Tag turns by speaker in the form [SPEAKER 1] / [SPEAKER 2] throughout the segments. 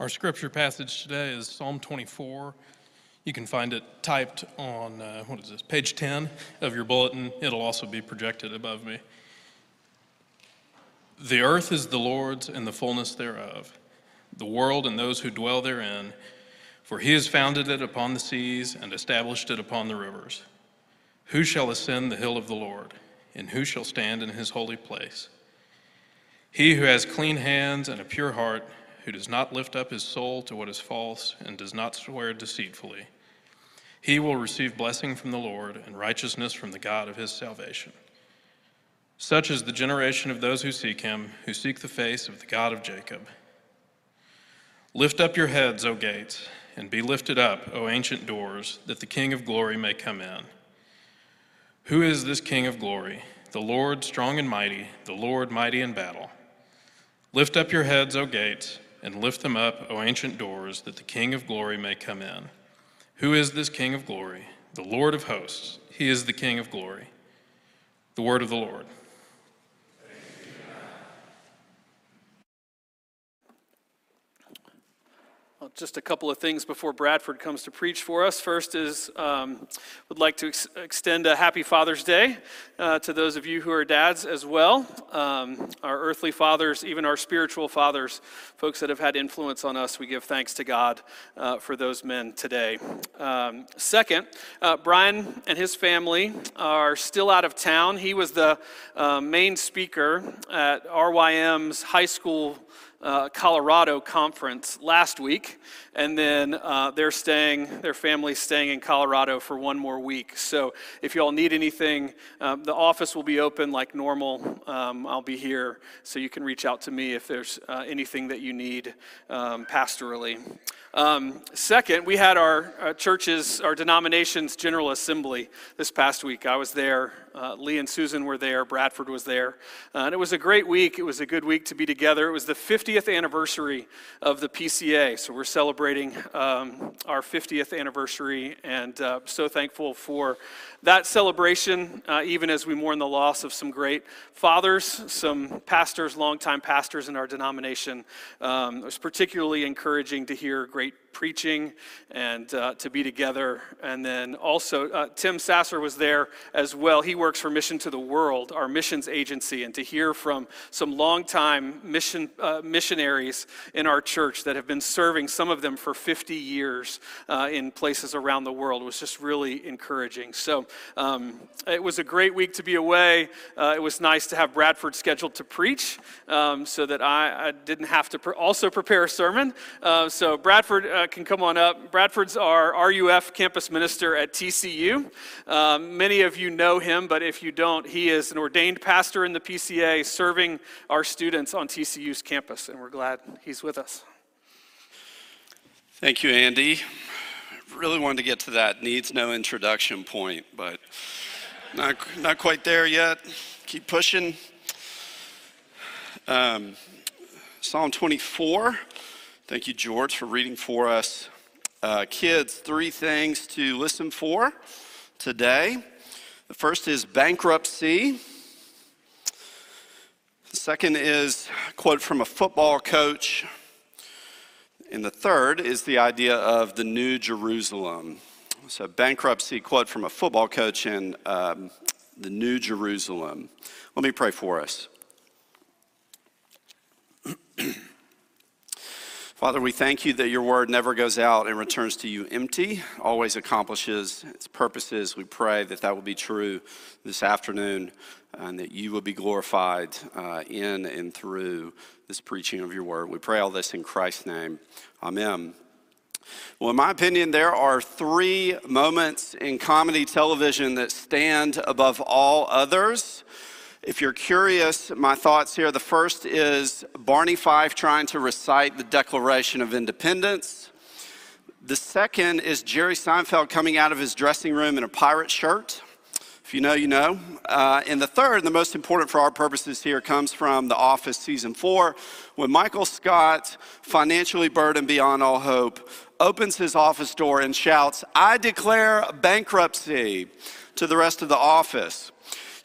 [SPEAKER 1] Our scripture passage today is Psalm 24. You can find it typed on, uh, what is this, page 10 of your bulletin. It'll also be projected above me. The earth is the Lord's and the fullness thereof, the world and those who dwell therein, for he has founded it upon the seas and established it upon the rivers. Who shall ascend the hill of the Lord, and who shall stand in his holy place? He who has clean hands and a pure heart, who does not lift up his soul to what is false and does not swear deceitfully. He will receive blessing from the Lord and righteousness from the God of his salvation. Such is the generation of those who seek him, who seek the face of the God of Jacob. Lift up your heads, O gates, and be lifted up, O ancient doors, that the King of glory may come in. Who is this King of glory? The Lord strong and mighty, the Lord mighty in battle. Lift up your heads, O gates and lift them up, O ancient doors, that the King of glory may come in. Who is this King of glory? The Lord of hosts. He is the King of glory. The word of the Lord.
[SPEAKER 2] Well, just a couple of things before Bradford comes to preach for us. First is, um, would like to ex- extend a happy Father's Day uh, to those of you who are dads as well. Um, our earthly fathers, even our spiritual fathers, folks that have had influence on us, we give thanks to God uh, for those men today. Um, second, uh, Brian and his family are still out of town. He was the uh, main speaker at RYM's high school uh, Colorado conference last week, and then uh, they're staying, their family's staying in Colorado for one more week. So if you all need anything, um, the office will be open like normal. Um, I'll be here, so you can reach out to me if there's uh, anything that you need um, pastorally. Um, second, we had our, our, church's, our denomination's General Assembly this past week. I was there. Uh, Lee and Susan were there. Bradford was there. Uh, and it was a great week. It was a good week to be together. It was the 50th anniversary of the PCA. So we're celebrating um, our 50th anniversary and uh, so thankful for that celebration, uh, even as we mourn the loss of some great fathers, some pastors, longtime pastors in our denomination. Um, it was particularly encouraging to hear great preaching and uh, to be together. And then also, uh, Tim Sasser was there as well. He works for Mission to the World, our missions agency, and to hear from some longtime mission, uh, missionaries in our church that have been serving, some of them for 50 years uh, in places around the world, was just really encouraging. So um, it was a great week to be away. Uh, it was nice to have Bradford scheduled to preach um, so that I, I, didn't have to pr- also prepare a sermon. Uh, so, Bradford uh, can come on up. Bradford's our RUF campus minister at TCU. Um, many of you know him, but if you don't, he is an ordained pastor in the PCA serving our students on TCU's campus, and we're glad he's with us.
[SPEAKER 3] Thank you, Andy. Really wanted to get to that needs no introduction point, but not, not quite there yet. Keep pushing. Um, Psalm 24. Thank you, George, for reading for us. Uh, kids, three things to listen for today. The first is bankruptcy. The second is a quote from a football coach. And the third is the idea of the New Jerusalem. So, bankruptcy, quote from a football coach, and um, the New Jerusalem. Let me pray for us. Father, we thank you that your word never goes out and returns to you empty, always accomplishes its purposes. We pray that that will be true this afternoon and that you will be glorified uh, in and through this preaching of your word. We pray all this in Christ's name. Amen. Well, in my opinion, there are three moments in comedy television that stand above all others. If you're curious, my thoughts here the first is Barney Fife trying to recite the Declaration of Independence. The second is Jerry Seinfeld coming out of his dressing room in a pirate shirt. If you know, you know. Uh, and the third, the most important for our purposes here, comes from The Office season four, when Michael Scott, financially burdened beyond all hope, opens his office door and shouts, I declare bankruptcy to the rest of the office.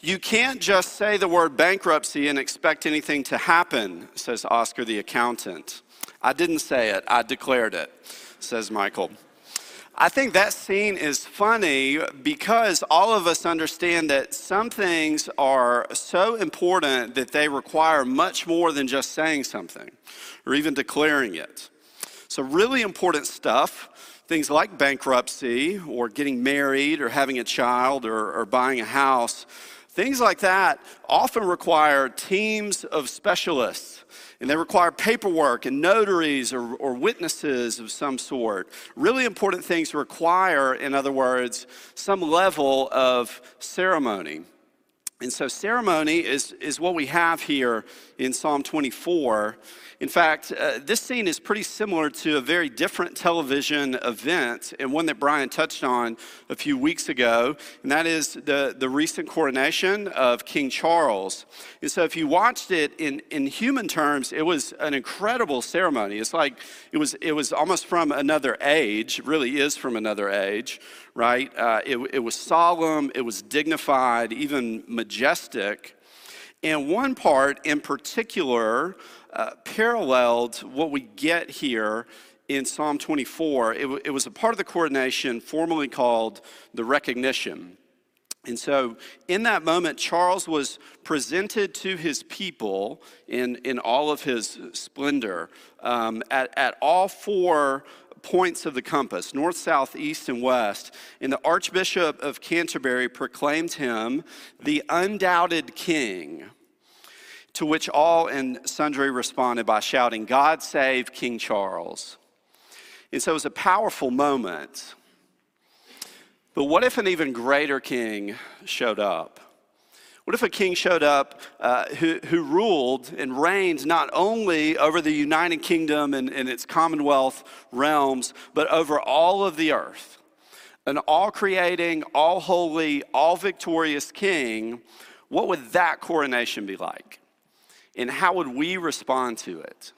[SPEAKER 3] You can't just say the word bankruptcy and expect anything to happen, says Oscar the accountant. I didn't say it, I declared it, says Michael. I think that scene is funny because all of us understand that some things are so important that they require much more than just saying something or even declaring it. So, really important stuff, things like bankruptcy or getting married or having a child or, or buying a house, things like that often require teams of specialists and they require paperwork and notaries or, or, witnesses of some sort. Really important things require, in other words, some level of ceremony. And so, ceremony is, is what we have here in Psalm 24. In fact, uh, this scene is pretty similar to a very different television event and one that Brian touched on a few weeks ago, and that is the, the recent coronation of King Charles. And so, if you watched it in, in human terms, it was an incredible ceremony. It's like it was, it was almost from another age, really is from another age, right? Uh, it, it was solemn, it was dignified, even majestic. And one part in particular uh, paralleled what we get here in Psalm 24. It, w- it was a part of the coronation formerly called the recognition. And so, in that moment, Charles was presented to his people in, in all of his splendor um, at, at all four points of the compass north, south, east, and west. And the Archbishop of Canterbury proclaimed him the undoubted king. To which all and sundry responded by shouting, God save King Charles. And so it was a powerful moment. But what if an even greater king showed up? What if a king showed up uh, who, who ruled and reigned not only over the United Kingdom and, and its Commonwealth realms, but over all of the earth? An all creating, all holy, all victorious king, what would that coronation be like? And how would we respond to it?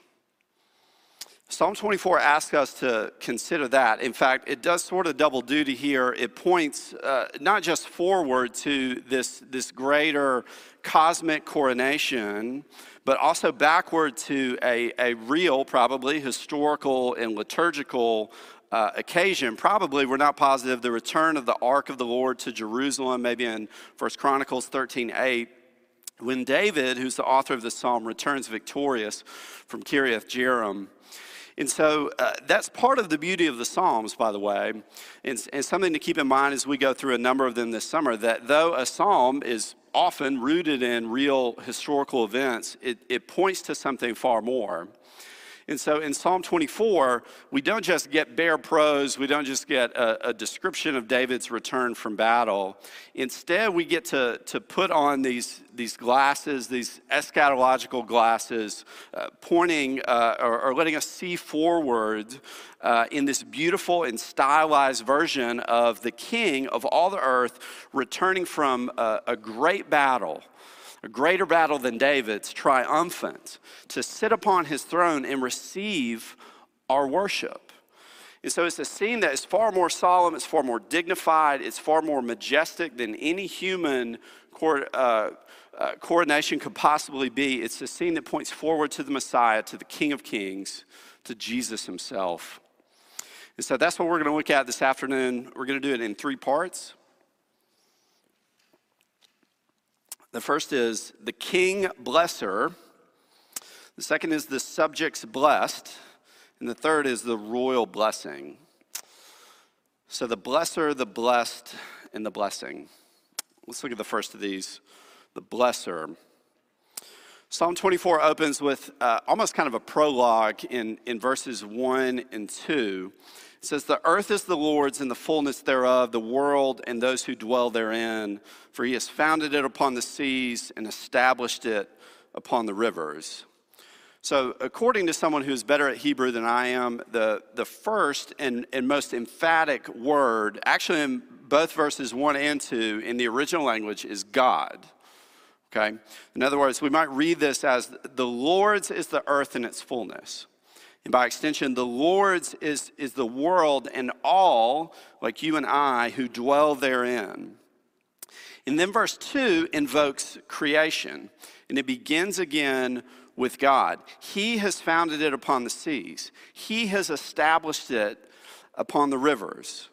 [SPEAKER 3] Psalm 24 asks us to consider that. In fact, it does sort of double duty here. It points uh, not just forward to this, this greater cosmic coronation, but also backward to a, a real, probably historical and liturgical uh, occasion. Probably, we're not positive, the return of the ark of the Lord to Jerusalem, maybe in 1 Chronicles 13 8 when David, who's the author of the psalm, returns victorious from Kiriath Jearim. And so uh, that's part of the beauty of the Psalms, by the way, and, and something to keep in mind as we go through a number of them this summer that though a psalm is often rooted in real historical events, it, it points to something far more. And so in Psalm 24, we don't just get bare prose, we don't just get a, a, description of David's return from battle. Instead, we get to, to put on these, these glasses, these eschatological glasses, uh, pointing uh, or, or, letting us see forward uh, in this beautiful and stylized version of the king of all the earth returning from a, a great battle a greater battle than David's, triumphant, to sit upon his throne and receive our worship. And so it's a scene that is far more solemn, it's far more dignified, it's far more majestic than any human uh, uh, coronation could possibly be. It's a scene that points forward to the Messiah, to the King of Kings, to Jesus himself. And so that's what we're going to look at this afternoon. We're going to do it in three parts. The first is the king blesser. The second is the subjects blessed. And the third is the royal blessing. So the blesser, the blessed, and the blessing. Let's look at the first of these the blesser. Psalm 24 opens with uh, almost kind of a prologue in, in verses 1 and 2. It says, The earth is the Lord's and the fullness thereof, the world and those who dwell therein. For he has founded it upon the seas and established it upon the rivers. So, according to someone who's better at Hebrew than I am, the, the first and, and most emphatic word, actually in both verses 1 and 2 in the original language, is God. Okay? In other words, we might read this as the Lord's is the earth in its fullness. And by extension, the Lord's is, is the world and all, like you and I, who dwell therein. And then verse 2 invokes creation. And it begins again with God. He has founded it upon the seas, He has established it upon the rivers.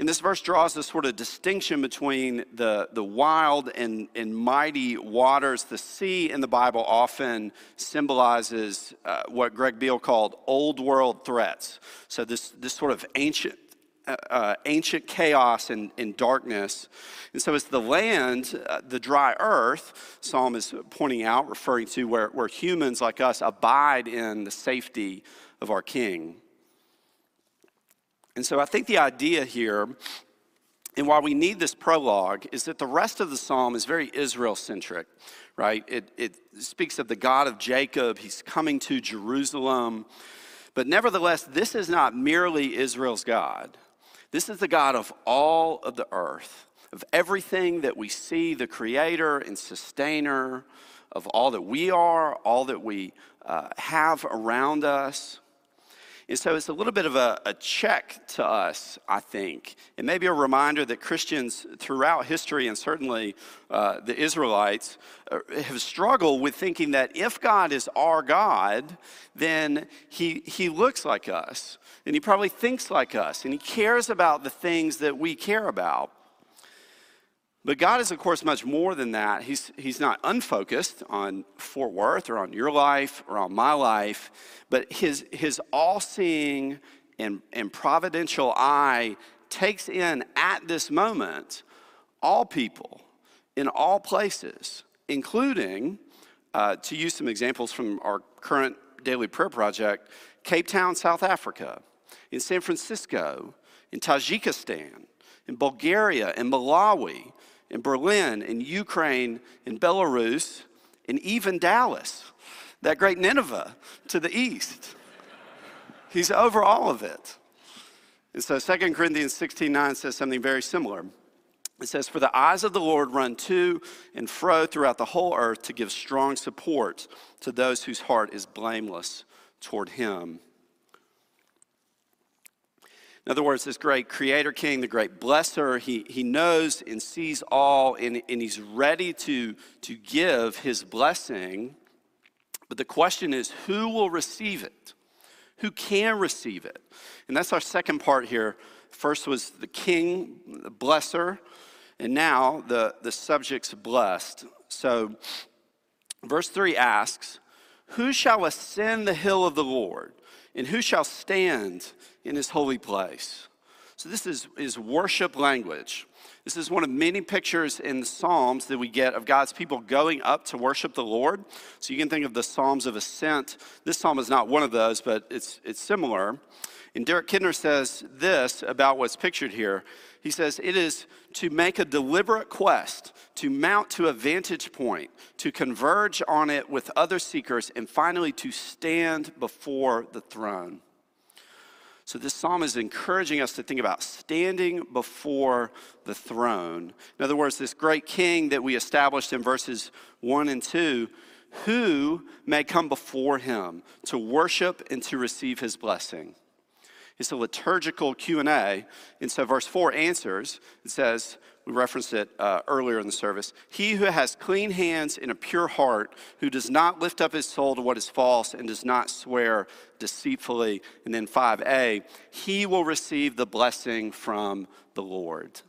[SPEAKER 3] And this verse draws a sort of distinction between the, the wild and, and mighty waters. The sea in the Bible often symbolizes uh, what Greg Beale called old world threats. So, this, this sort of ancient uh, uh, ancient chaos and, and, darkness. And so it's the land, uh, the dry earth, Psalm is pointing out, referring to where, where humans like us abide in the safety of our King. And so I think the idea here, and why we need this prologue, is that the rest of the psalm is very Israel centric, right? It, it speaks of the God of Jacob, he's coming to Jerusalem. But nevertheless, this is not merely Israel's God. This is the God of all of the earth, of everything that we see, the creator and sustainer of all that we are, all that we uh, have around us. And so it's a little bit of a, a, check to us, I think, and maybe a reminder that Christians throughout history, and certainly uh, the Israelites, uh, have struggled with thinking that if God is our God, then he, he looks like us, and he probably thinks like us, and he cares about the things that we care about. But God is, of course, much more than that. He's, he's not unfocused on Fort Worth or on your life or on my life, but his, his all seeing and, and providential eye takes in at this moment all people in all places, including, uh, to use some examples from our current daily prayer project, Cape Town, South Africa, in San Francisco, in Tajikistan, in Bulgaria, in Malawi, in Berlin, in Ukraine, in Belarus, and even Dallas, that great Nineveh to the east. He's over all of it. And so 2 Corinthians 16 9 says something very similar. It says, For the eyes of the Lord run to and fro throughout the whole earth to give strong support to those whose heart is blameless toward him. In other words, this great creator king, the great blesser, he, he knows and sees all, and, and he's ready to, to give his blessing. But the question is, who will receive it? Who can receive it? And that's our second part here. First was the king, the blesser, and now the, the subject's blessed. So, verse 3 asks, Who shall ascend the hill of the Lord? And who shall stand in his holy place? So, this is, is worship language. This is one of many pictures in the Psalms that we get of God's people going up to worship the Lord. So, you can think of the Psalms of Ascent. This psalm is not one of those, but it's, it's similar. And Derek Kidner says this about what's pictured here. He says, It is to make a deliberate quest, to mount to a vantage point, to converge on it with other seekers, and finally to stand before the throne. So, this psalm is encouraging us to think about standing before the throne. In other words, this great king that we established in verses 1 and 2, who may come before him to worship and to receive his blessing. It's a liturgical Q&A. And so verse 4 answers. It says, we referenced it uh, earlier in the service. He who has clean hands and a pure heart, who does not lift up his soul to what is false and does not swear deceitfully. And then 5a, he will receive the blessing from the Lord.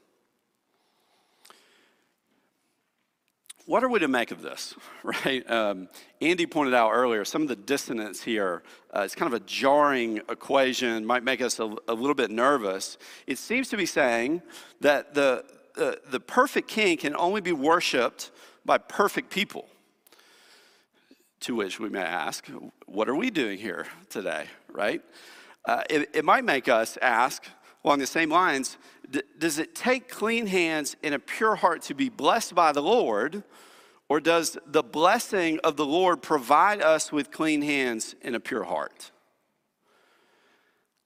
[SPEAKER 3] What are we to make of this, right? Um, Andy pointed out earlier some of the dissonance here. Uh, it's kind of a jarring equation, might make us a, a, little bit nervous. It seems to be saying that the, uh, the perfect king can only be worshiped by perfect people. To which we may ask, what are we doing here today, right? Uh, it, it might make us ask, along the same lines, does it take clean hands and a pure heart to be blessed by the Lord? Or does the blessing of the Lord provide us with clean hands and a pure heart?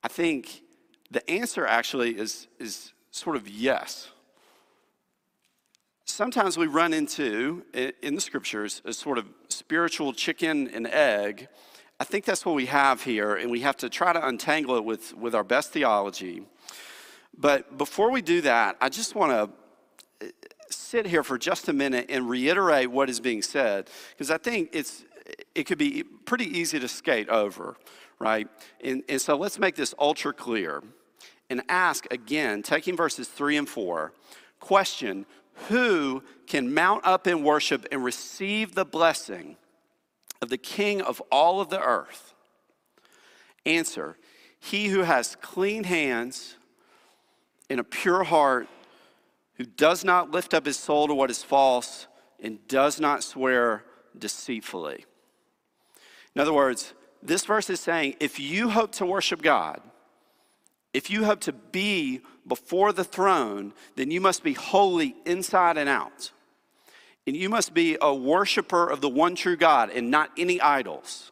[SPEAKER 3] I think the answer actually is, is sort of yes. Sometimes we run into, in the scriptures, a sort of spiritual chicken and egg. I think that's what we have here, and we have to try to untangle it with, with our best theology. But before we do that, I just want to uh, sit here for just a minute and reiterate what is being said, because I think it's it could be pretty easy to skate over, right? And, and so let's make this ultra clear and ask again, taking verses three and four, question who can mount up in worship and receive the blessing of the King of all of the earth? Answer He who has clean hands and a pure heart, who does not lift up his soul to what is false and does not swear deceitfully. In other words, this verse is saying if you hope to worship God, if you hope to be before the throne, then you must be holy inside and out. And you must be a worshiper of the one true God and not any idols,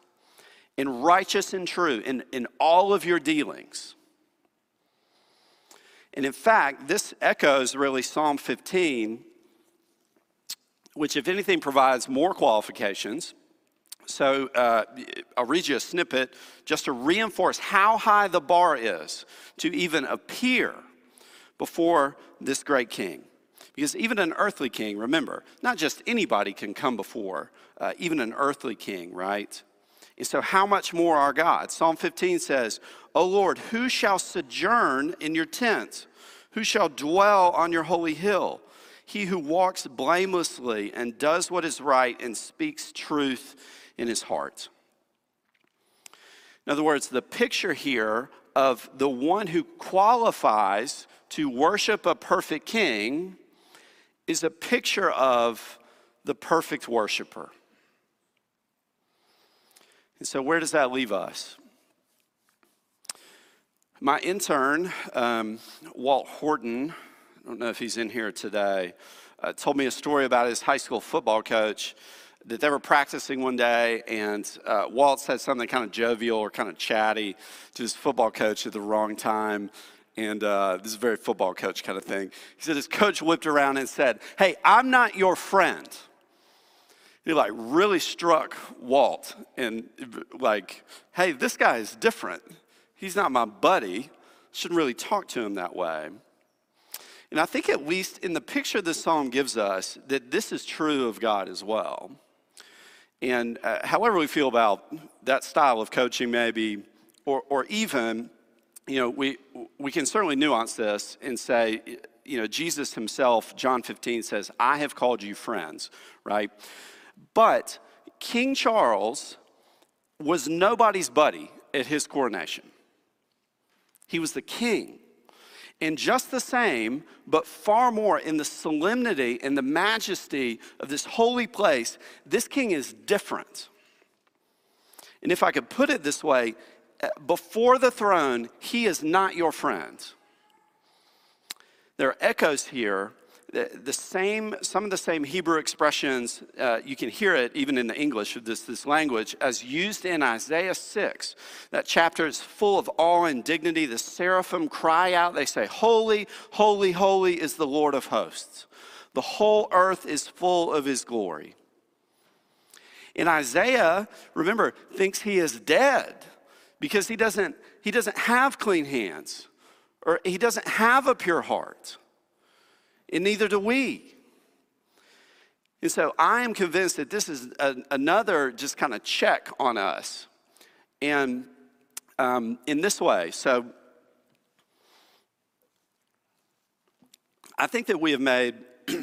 [SPEAKER 3] and righteous and true in, in all of your dealings. And in fact, this echoes really Psalm 15, which, if anything, provides more qualifications. So uh, I'll read you a snippet just to reinforce how high the bar is to even appear before this great king. Because even an earthly king, remember, not just anybody can come before, uh, even an earthly king, right? And so, how much more our God? Psalm 15 says, O Lord, who shall sojourn in your tent? Who shall dwell on your holy hill? He who walks blamelessly and does what is right and speaks truth in his heart. In other words, the picture here of the one who qualifies to worship a perfect king is a picture of the perfect worshiper. And so, where does that leave us? My intern, um, Walt Horton, I don't know if he's in here today, uh, told me a story about his high school football coach that they were practicing one day, and uh, Walt said something kind of jovial or kind of chatty to his football coach at the wrong time. And uh, this is a very football coach kind of thing. He said his coach whipped around and said, Hey, I'm not your friend he like really struck Walt and like, hey, this guy is different. He's not my buddy. Shouldn't really talk to him that way. And I think at least in the picture this psalm gives us that this is true of God as well. And uh, however we feel about that style of coaching, maybe, or, or even, you know, we, we can certainly nuance this and say, you know, Jesus himself, John 15 says, I have called you friends, right? But King Charles was nobody's buddy at his coronation. He was the king. And just the same, but far more in the solemnity and the majesty of this holy place, this king is different. And if I could put it this way, eh, before the throne, he is not your friend. There are echoes here the, the same, some of the same Hebrew expressions, uh, you can hear it even in the English of this, this language, as used in Isaiah 6. That chapter is full of awe and dignity. The seraphim cry out, they say, Holy, holy, holy is the Lord of hosts. The whole earth is full of his glory. In Isaiah, remember, thinks he is dead because he doesn't, he doesn't have clean hands or he doesn't have a pure heart and neither do we. And so I am convinced that this is a, another just kind of check on us. And um, in this way, so I think that we have made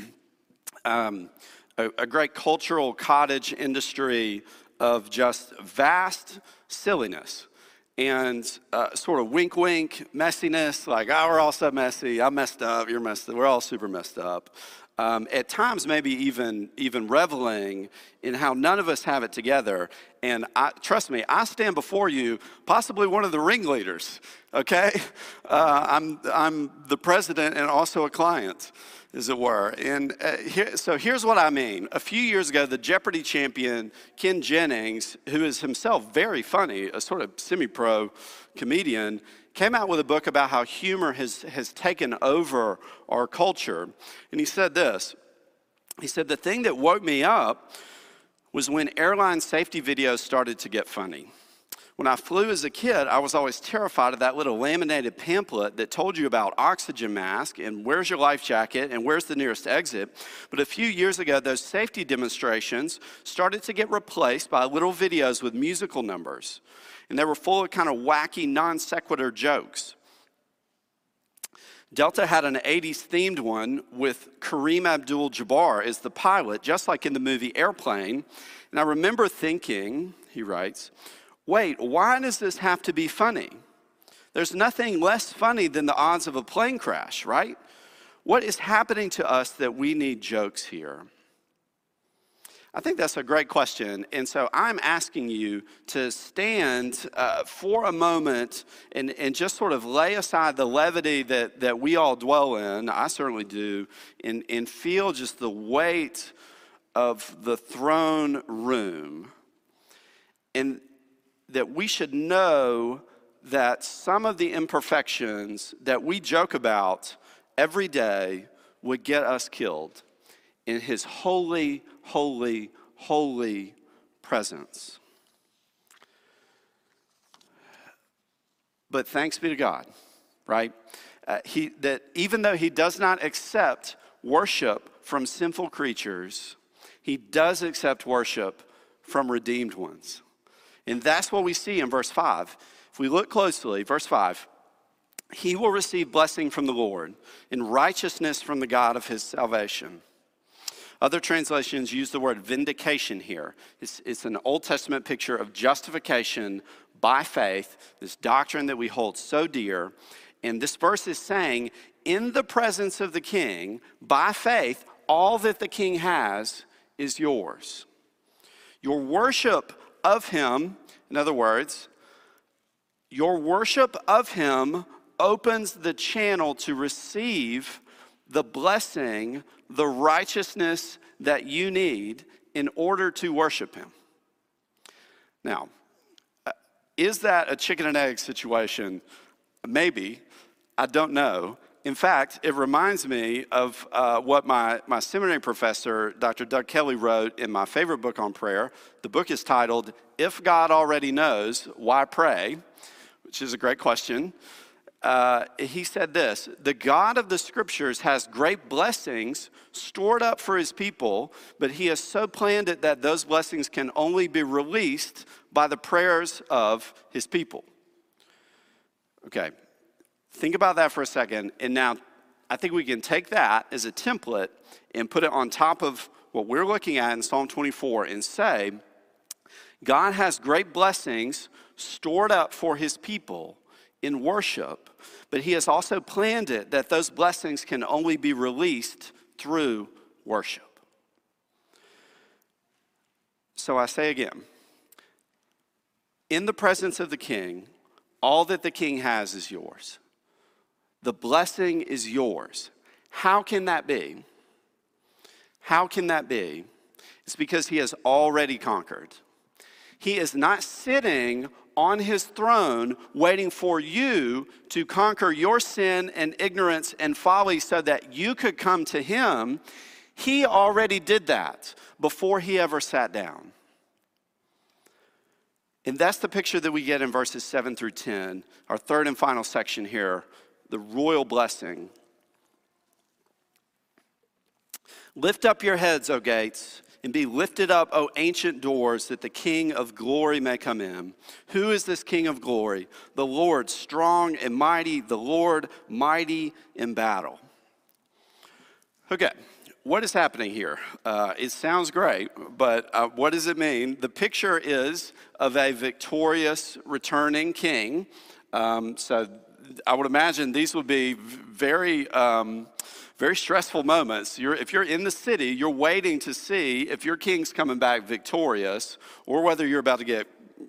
[SPEAKER 3] um, a, a great cultural cottage industry of just vast silliness and uh, sort of wink wink messiness like oh we're all so messy. I'm messed up. You're messed up. We're all super messed up. Um, at times maybe even even reveling in how none of us have it together. And I, trust me i stand before you possibly one of the ringleaders okay? Uh, i'm i'm the president and also a client as it were. And uh, here, so here's what I mean. A few years ago, the Jeopardy champion, Ken Jennings, who is himself very funny, a sort of semi pro comedian, came out with a book about how humor has, has taken over our culture. And he said this He said, The thing that woke me up was when airline safety videos started to get funny. When I flew as a kid, I was always terrified of that little laminated pamphlet that told you about oxygen mask and where's your life jacket and where's the nearest exit. But a few years ago, those safety demonstrations started to get replaced by little videos with musical numbers. And they were full of kind of wacky, non sequitur jokes. Delta had an 80s themed one with Kareem Abdul Jabbar as the pilot, just like in the movie Airplane. And I remember thinking, he writes, wait, why does this have to be funny? There's nothing less funny than the odds of a plane crash, right? What is happening to us that we need jokes here? I think that's a great question. And so I'm asking you to stand uh, for a moment and, and just sort of lay aside the levity that, that we all dwell in, I certainly do, and, and feel just the weight of the throne room. And that we should know that some of the imperfections that we joke about every day would get us killed in his holy, holy, holy presence. But thanks be to God, right? Uh, he, that even though he does not accept worship from sinful creatures, he does accept worship from redeemed ones. And that's what we see in verse 5. If we look closely, verse 5, he will receive blessing from the Lord and righteousness from the God of his salvation. Other translations use the word vindication here. It's, it's, an Old Testament picture of justification by faith, this doctrine that we hold so dear. And this verse is saying, in the presence of the king, by faith, all that the king has is yours. Your worship of him, in other words, your worship of him opens the channel to receive the blessing, the righteousness that you need in order to worship him. Now, uh, is that a chicken and egg situation? Maybe. I don't know. In fact, it reminds me of uh, what my, my seminary professor, Dr. Doug Kelly, wrote in my favorite book on prayer. The book is titled, If God Already Knows, Why Pray? which is a great question. Uh, he said this The God of the scriptures has great blessings stored up for his people, but he has so planned it that those blessings can only be released by the prayers of his people. Okay, Think about that for a second. And now I think we can take that as a template and put it on top of what we're looking at in Psalm 24 and say, God has great blessings stored up for his people in worship, but he has also planned it that those blessings can only be released through worship. So I say again, in the presence of the king, all that the king has is yours. The blessing is yours. How can that be? How can that be? It's because he has already conquered. He is not sitting on his throne waiting for you to conquer your sin and ignorance and folly so that you could come to him. He already did that before he ever sat down. And that's the picture that we get in verses 7 through 10, our third and final section here the royal blessing. Lift up your heads, O gates, and be lifted up, O ancient doors, that the King of glory may come in. Who is this King of glory? The Lord, strong and mighty, the Lord, mighty in battle. Okay, what is happening here? Uh, it sounds great, but uh, what does it mean? The picture is of a victorious, returning king. Um, so I would imagine these would be very, um, very stressful moments. You're, if you're in the city, you're waiting to see if your king's coming back victorious or whether you're about to get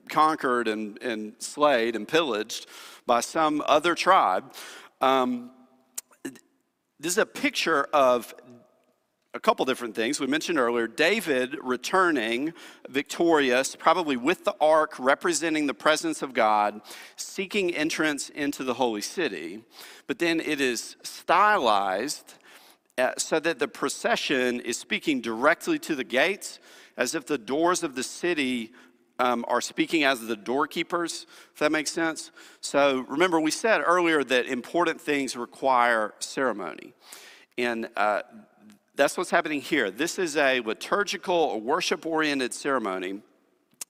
[SPEAKER 3] conquered and, and slayed and pillaged by some other tribe. Um, this is a picture of a couple different things. We mentioned earlier David returning victorious, probably with the ark representing the presence of God, seeking entrance into the holy city. But then it is stylized uh, so that the procession is speaking directly to the gates, as if the doors of the city um, are speaking as the doorkeepers, if that makes sense. So remember, we said earlier that important things require ceremony. And uh, that's what's happening here. This is a liturgical or worship oriented ceremony.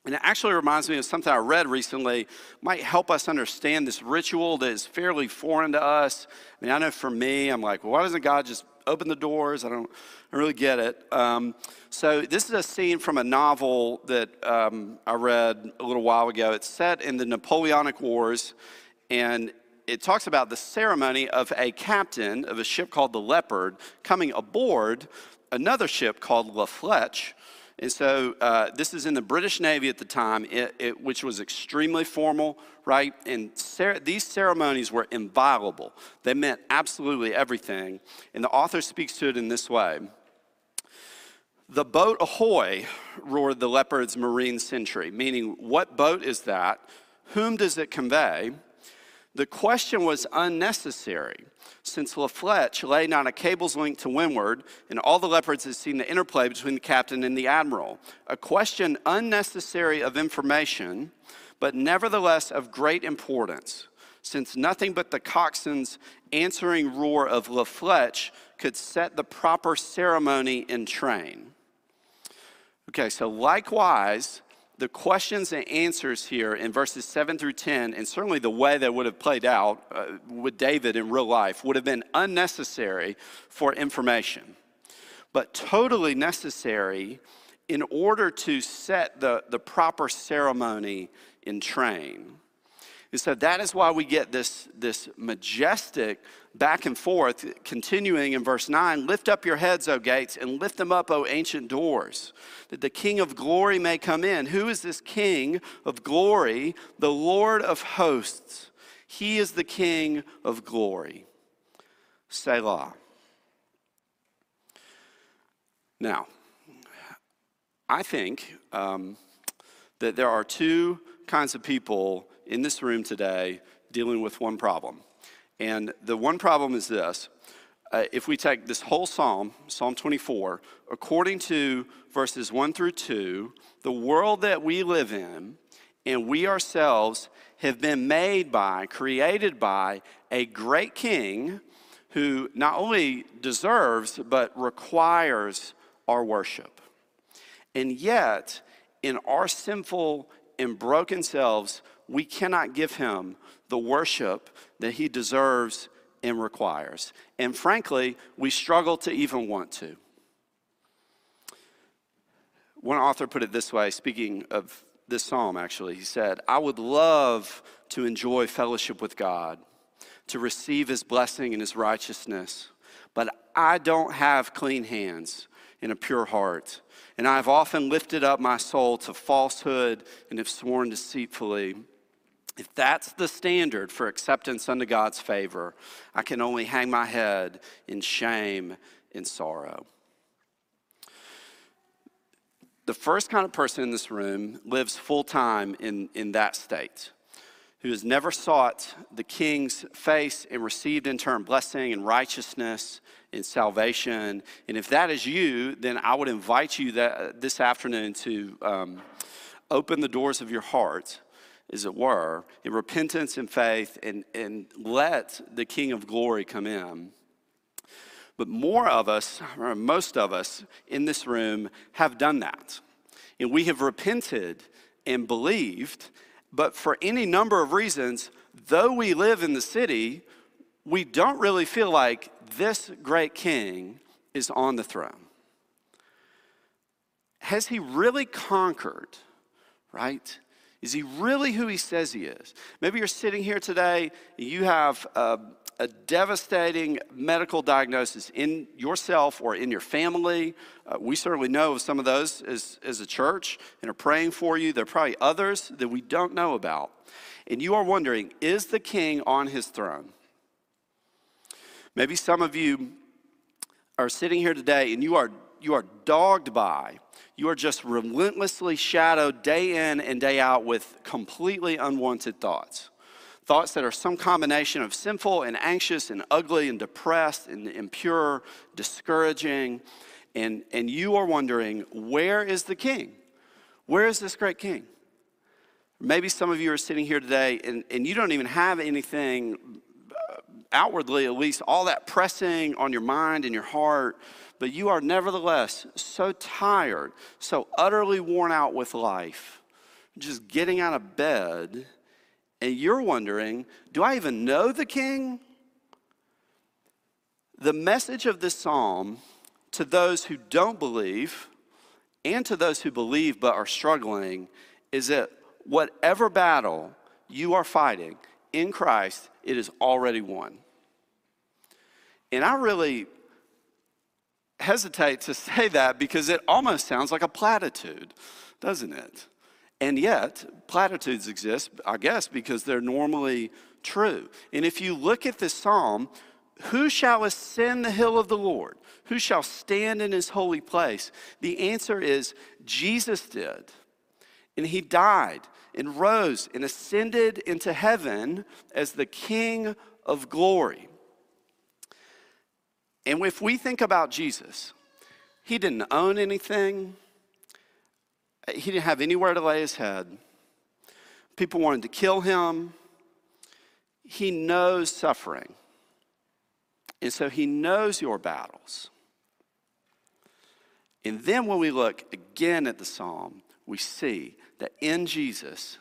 [SPEAKER 3] And it actually reminds me of something I read recently, might help us understand this ritual that is fairly foreign to us. I mean, I know for me, I'm like, well, why doesn't God just open the doors? I don't, I really get it. Um, so, this is a scene from a novel that um, I read a little while ago. It's set in the Napoleonic Wars, and it talks about the ceremony of a captain of a ship called the Leopard coming aboard another ship called La Flèche and so uh, this is in the British Navy at the time, it, it, which was extremely formal, right? And cer- these ceremonies were inviolable, they meant absolutely everything. And the author speaks to it in this way. The boat ahoy, roared the leopard's marine sentry, meaning, what boat is that? Whom does it convey? The question was unnecessary, since La Flèche lay not a cable's length to windward, and all the leopards had seen the interplay between the captain and the admiral. A question unnecessary of information, but nevertheless of great importance, since nothing but the coxswain's answering roar of La Flèche could set the proper ceremony in train. Okay, so likewise, the questions and answers here in verses 7 through 10, and certainly the way that would have played out uh, with David in real life, would have been unnecessary for information, but totally necessary in order to set the, the proper ceremony in train. And so that is why we get this, this majestic back and forth, continuing in verse 9 Lift up your heads, O gates, and lift them up, O ancient doors, that the King of glory may come in. Who is this King of glory? The Lord of hosts. He is the King of glory. Selah. Now, I think um, that there are two kinds of people in this room today dealing with one problem. And the one problem is this uh, if we take this whole psalm, Psalm 24, according to verses 1 through 2, the world that we live in and we ourselves have been made by, created by a great king who not only deserves but requires our worship. And yet, in our sinful and broken selves, we cannot give him the worship that he deserves and requires. And frankly, we struggle to even want to. One author put it this way, speaking of this psalm, actually. He said, I would love to enjoy fellowship with God, to receive his blessing and his righteousness, but I don't have clean hands and a pure heart. And I've often lifted up my soul to falsehood and have sworn deceitfully. If that's the standard for acceptance unto God's favor, I can only hang my head in shame and sorrow. The first kind of person in this room lives full time in, in that state, who has never sought the king's face and received in turn blessing and righteousness and salvation. And if that is you, then I would invite you that, this afternoon to um, open the doors of your heart as it were, in repentance and faith, and, and let the King of glory come in. But more of us, or most of us in this room, have done that. And we have repented and believed, but for any number of reasons, though we live in the city, we don't really feel like this great king is on the throne. Has he really conquered, right? Is he really who he says he is? Maybe you're sitting here today, and you have a, a, devastating medical diagnosis in yourself or in your family. Uh, we certainly know of some of those as, as a church and are praying for you. There are probably others that we don't know about. And you are wondering, is the king on his throne? Maybe some of you are sitting here today and you are, you are dogged by you are just relentlessly shadowed day in and day out with completely unwanted thoughts. Thoughts that are some combination of sinful and anxious and ugly and depressed and impure, discouraging. And, and you are wondering, where is the king? Where is this great king? Maybe some of you are sitting here today and, and you don't even have anything outwardly, at least, all that pressing on your mind and your heart, but you are nevertheless so tired, so utterly worn out with life, just getting out of bed, and you're wondering, do I even know the king? The message of this psalm to those who don't believe and to those who believe but are struggling is that whatever battle you are fighting in Christ, it is already won. And I really hesitate to say that because it almost sounds like a platitude, doesn't it? And yet, platitudes exist, I guess, because they're normally true. And if you look at this psalm, who shall ascend the hill of the Lord? Who shall stand in his holy place? The answer is Jesus did. And he died and rose and ascended into heaven as the King of glory. And if we think about Jesus, he didn't own anything, he didn't have anywhere to lay his head. People wanted to kill him. He knows suffering. And so he knows your battles. And then when we look again at the psalm, we see that in Jesus,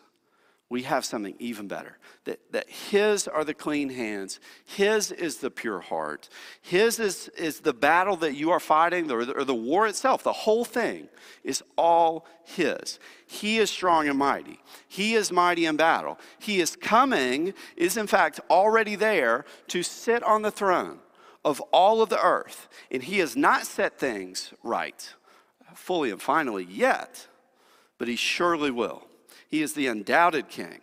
[SPEAKER 3] we have something even better. That, that His are the clean hands, His is the pure heart, His is, is the battle that you are fighting, or the, or the war itself. The whole thing is all His. He is strong and mighty, He is mighty in battle. He is coming, is in fact already there to sit on the throne of all of the earth. And He has not set things right fully and finally yet, but He surely will. He is the undoubted king,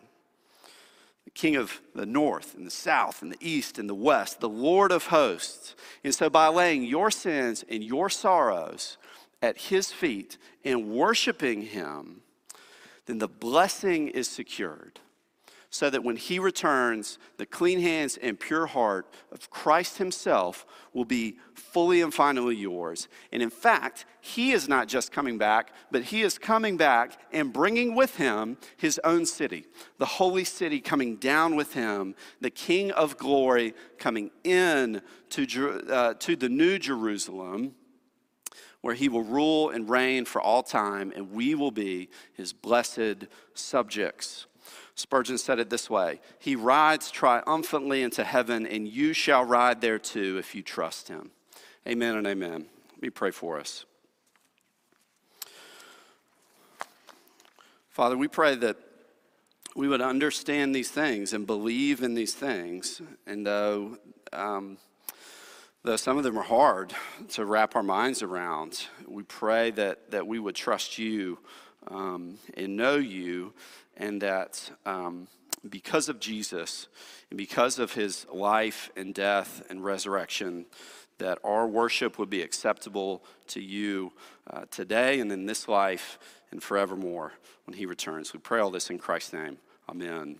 [SPEAKER 3] the king of the north and the south and the east and the west, the Lord of hosts. And so, by laying your sins and your sorrows at his feet and worshiping him, then the blessing is secured so that when he returns, the clean hands and pure heart of Christ himself will be fully and finally yours. And in fact, he is not just coming back, but he is coming back and bringing with him his own city, the holy city coming down with him, the King of glory coming in to, uh, to the new Jerusalem where he will rule and reign for all time, and we will be his blessed subjects. Spurgeon said it this way He rides triumphantly into heaven, and you shall ride there too if you trust him. Amen and amen. Let me pray for us. Father, we pray that we would understand these things and believe in these things. And though, um, though some of them are hard to wrap our minds around, we pray that, that we would trust you um, and know you and that um, because of Jesus and because of his life and death and resurrection, that our worship would be acceptable to you uh, today and in this life and forevermore when he returns. We pray all this in Christ's name. Amen.